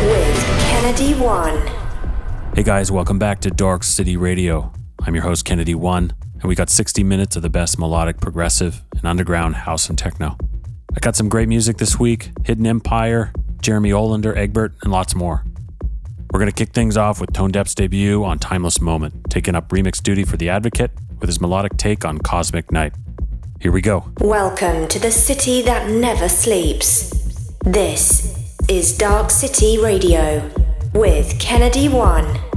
with Kennedy One. Hey guys, welcome back to Dark City Radio. I'm your host, Kennedy One, and we got 60 minutes of the best melodic, progressive, and underground house and techno. I got some great music this week Hidden Empire, Jeremy Olander, Egbert, and lots more. We're going to kick things off with Tone Depth's debut on Timeless Moment, taking up remix duty for The Advocate with his melodic take on Cosmic Night. Here we go. Welcome to the city that never sleeps. This is Dark City Radio with Kennedy One.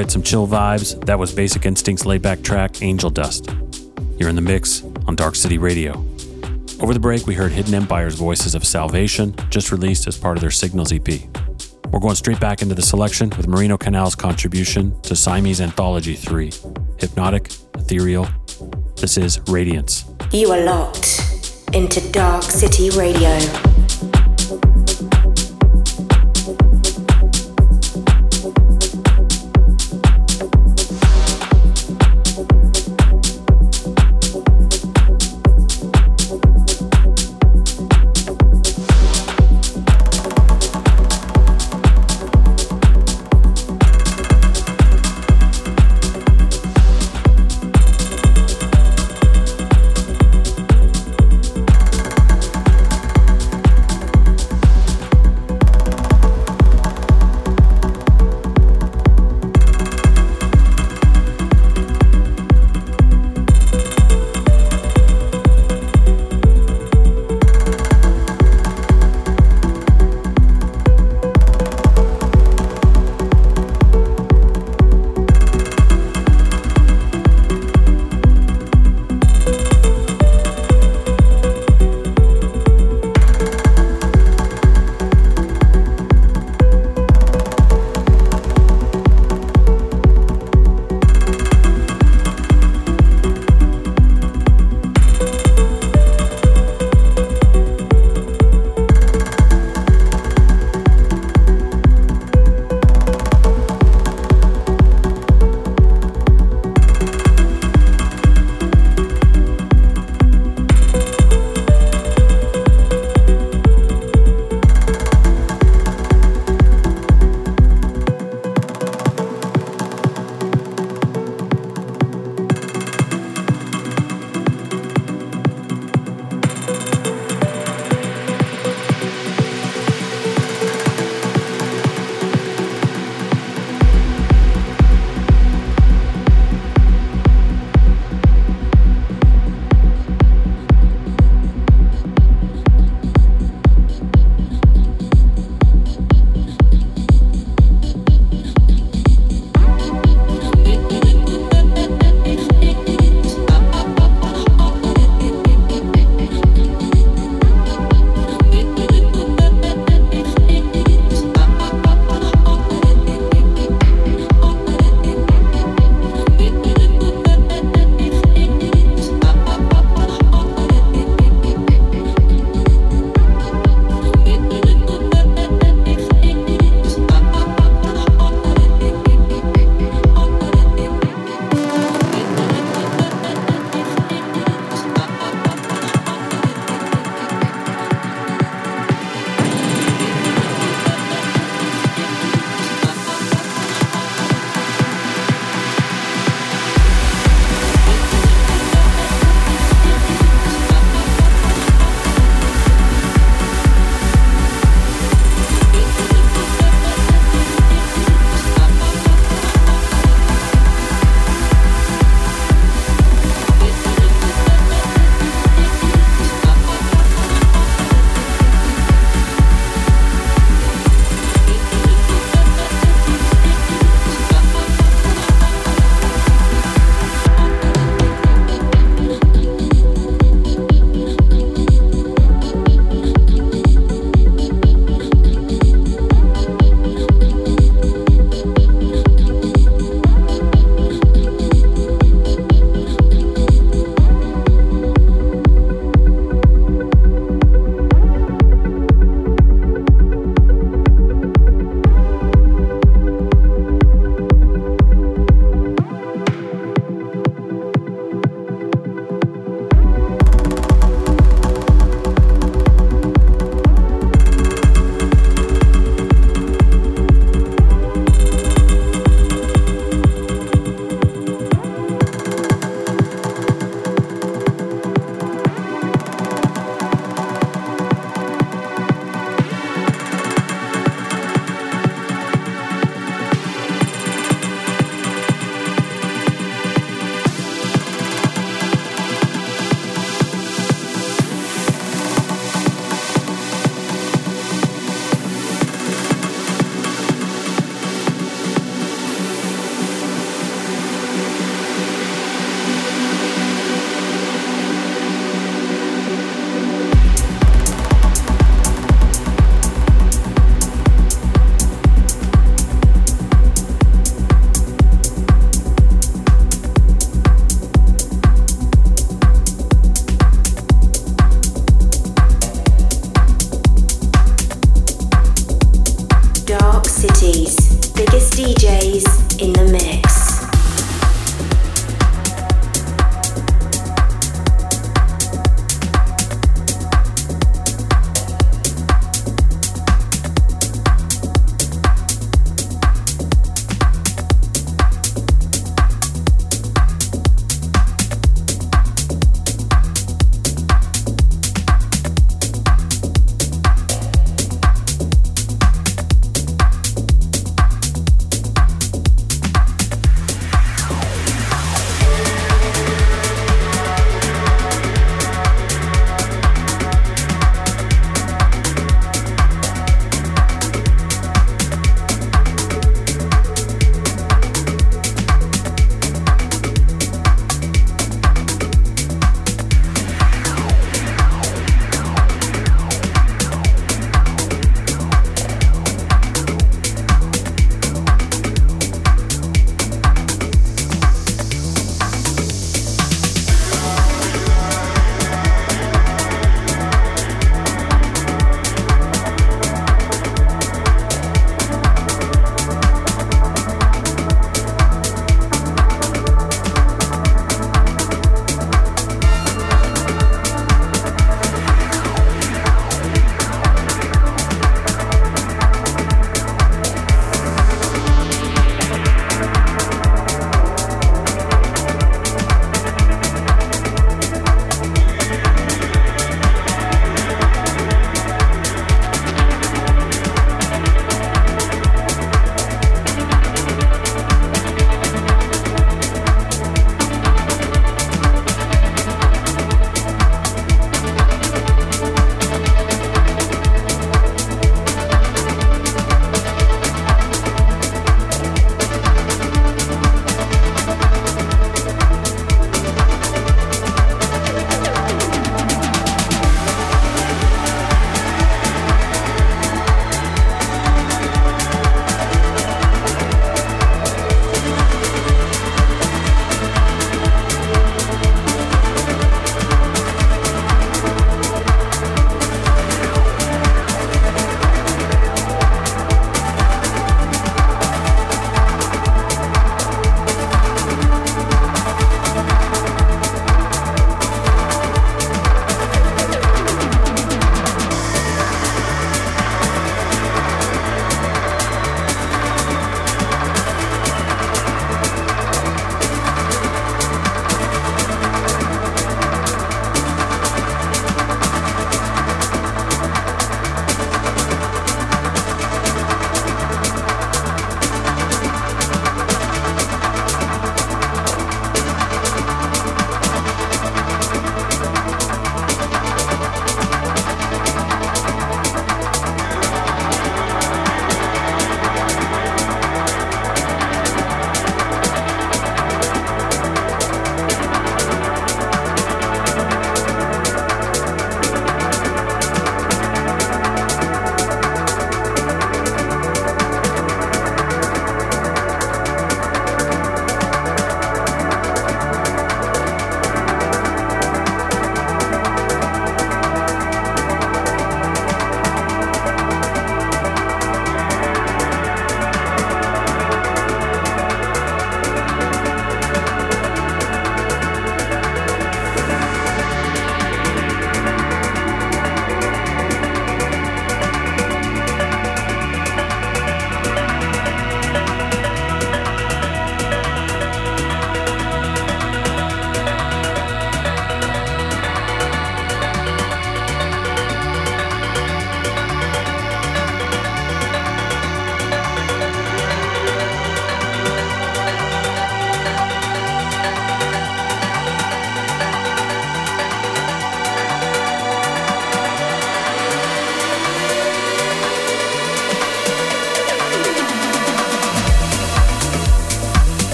Right, some chill vibes. That was Basic Instinct's laid back track, Angel Dust. You're in the mix on Dark City Radio. Over the break, we heard Hidden Empire's Voices of Salvation, just released as part of their Signals EP. We're going straight back into the selection with Marino Canal's contribution to Siamese Anthology 3 Hypnotic, Ethereal. This is Radiance. You are locked into Dark City Radio.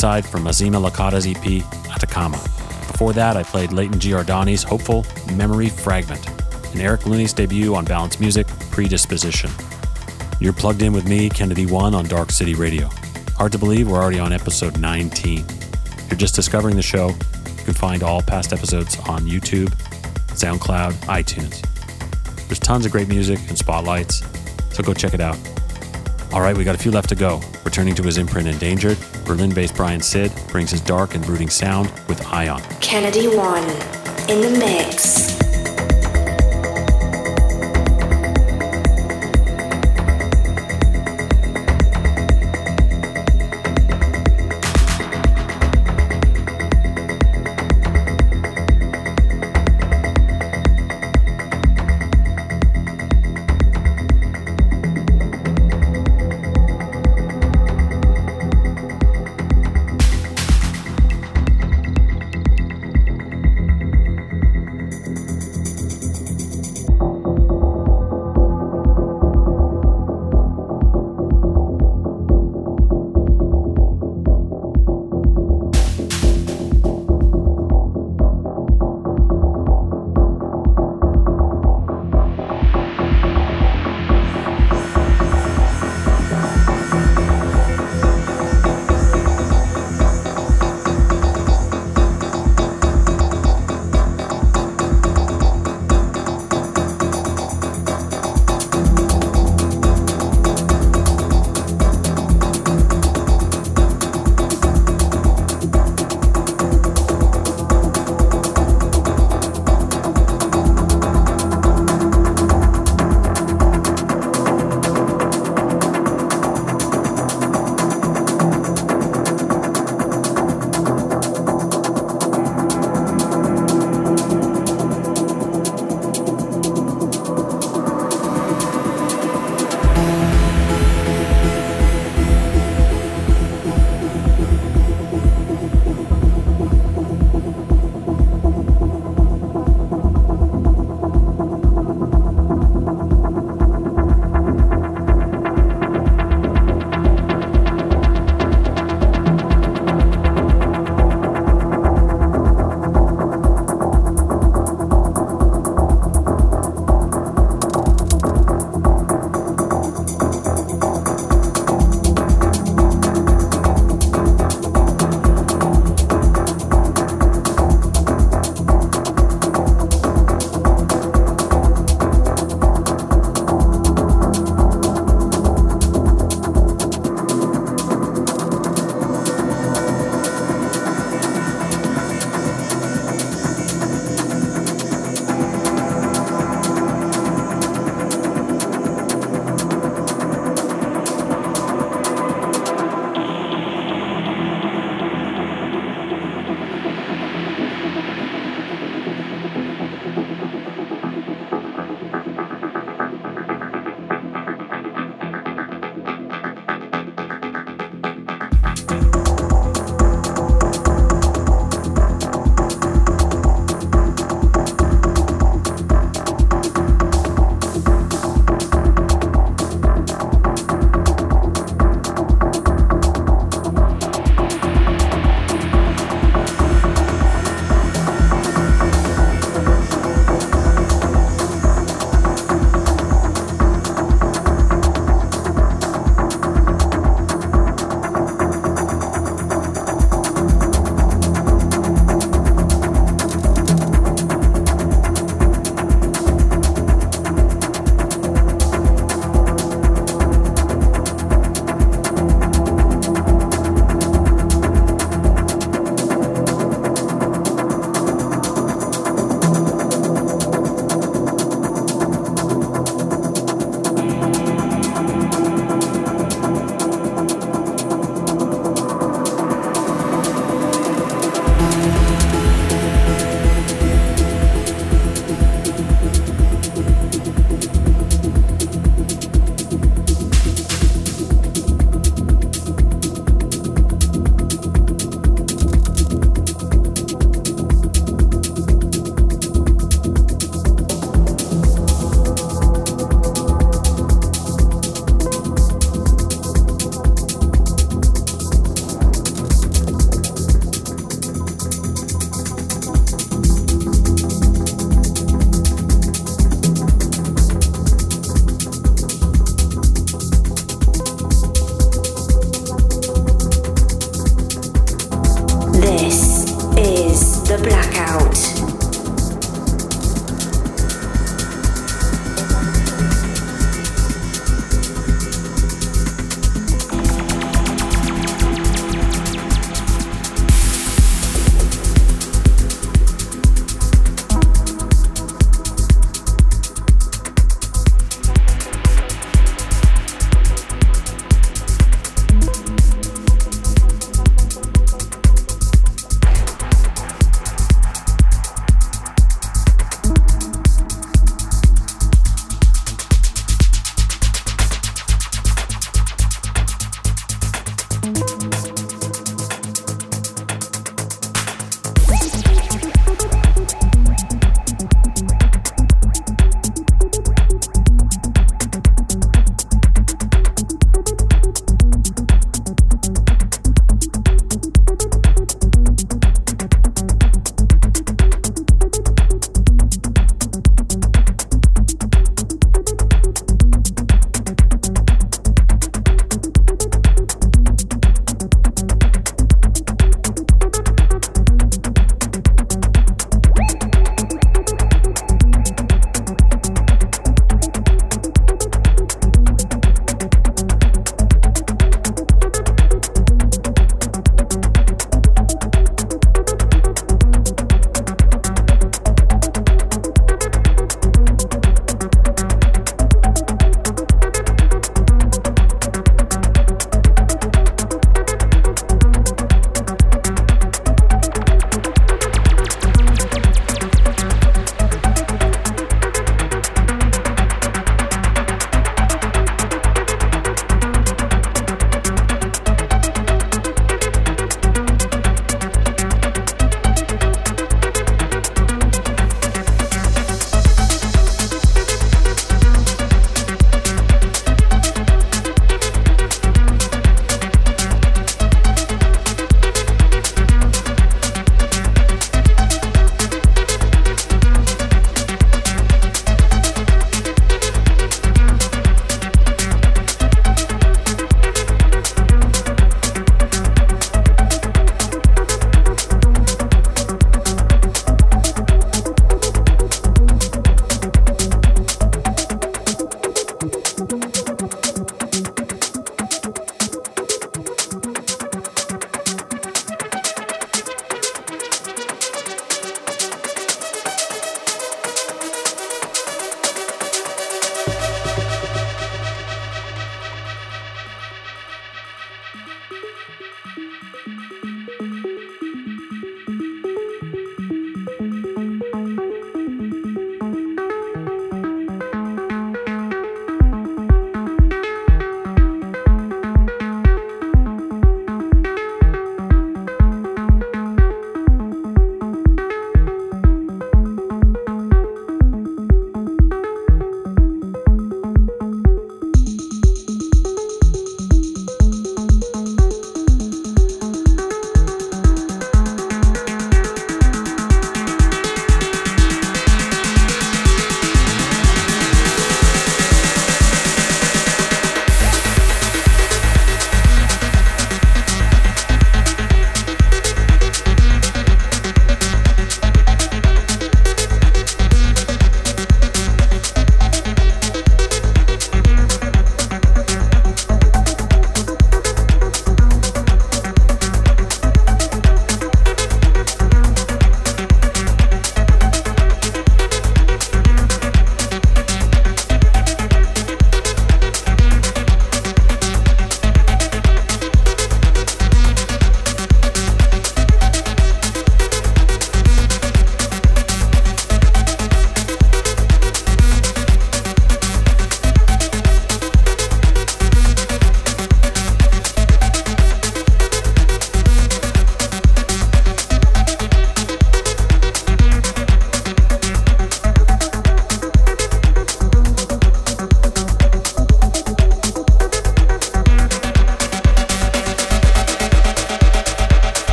B side from Mazema Lakata's EP, Atacama. Before that, I played Layton Giordani's Hopeful Memory Fragment, and Eric Looney's debut on Balance Music, Predisposition. You're plugged in with me, Kennedy One, on Dark City Radio. Hard to believe we're already on episode 19. If you're just discovering the show, you can find all past episodes on YouTube, SoundCloud, iTunes. There's tons of great music and spotlights, so go check it out. All right, we got a few left to go. Returning to his imprint Endangered, Berlin based Brian Cid brings his dark and brooding sound with Ion. Kennedy One in the mix.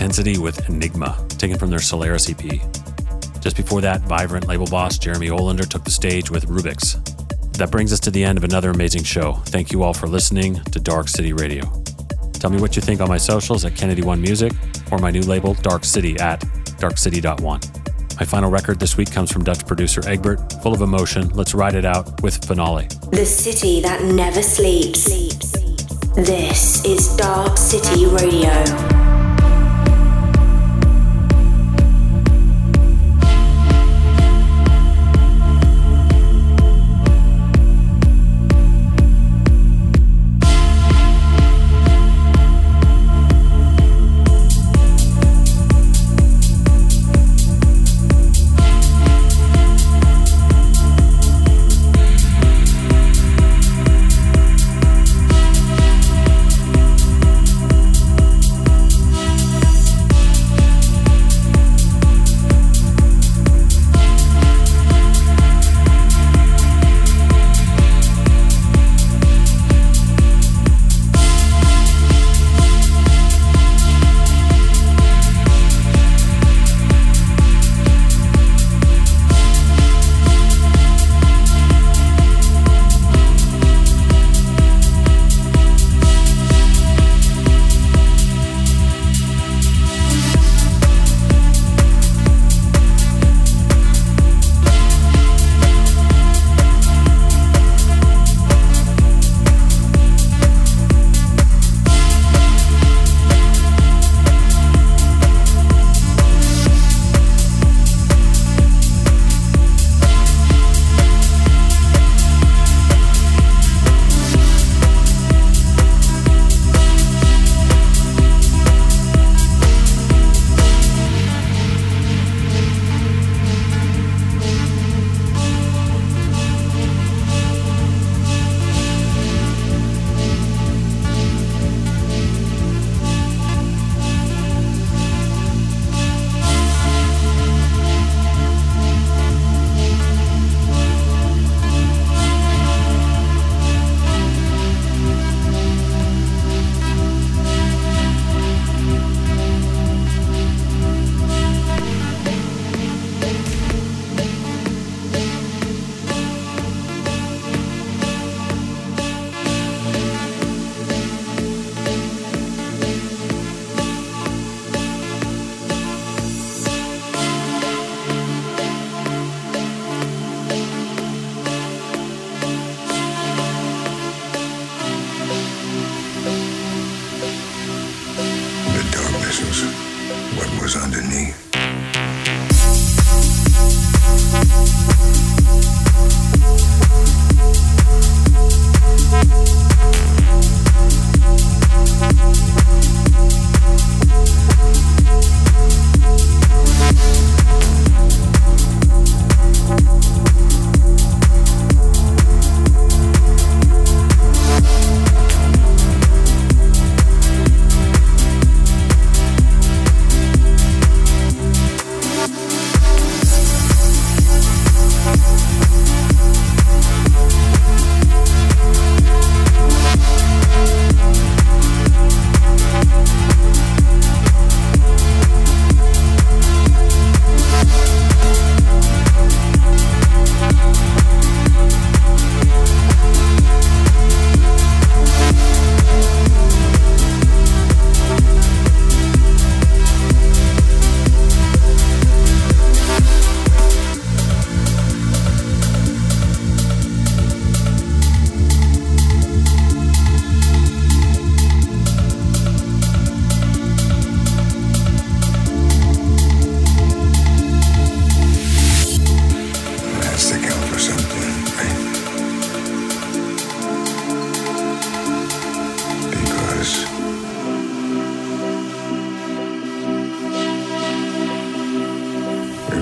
Intensity with Enigma, taken from their Solaris EP. Just before that, Vivrant label boss Jeremy Olander took the stage with Rubicks. That brings us to the end of another amazing show. Thank you all for listening to Dark City Radio. Tell me what you think on my socials at Kennedy One Music or my new label, Dark City, at darkcity.one. My final record this week comes from Dutch producer Egbert, full of emotion. Let's ride it out with Finale. The city that never sleeps. This is Dark City Radio.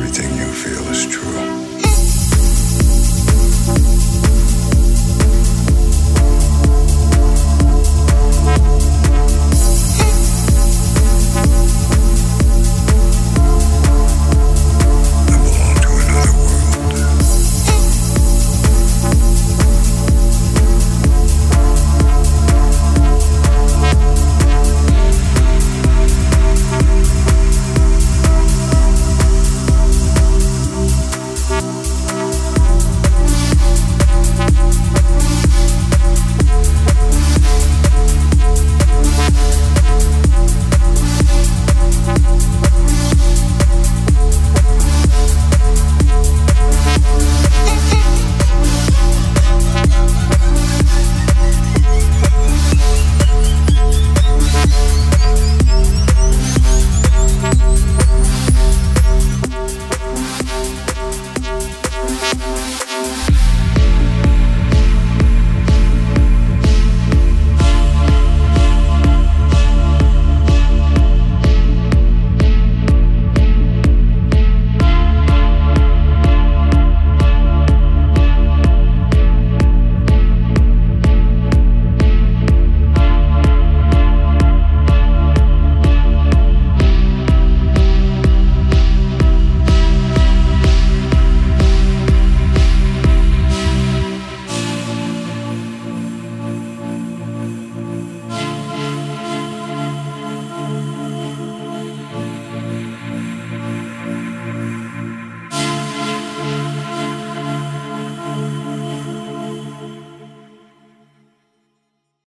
everything you feel is true.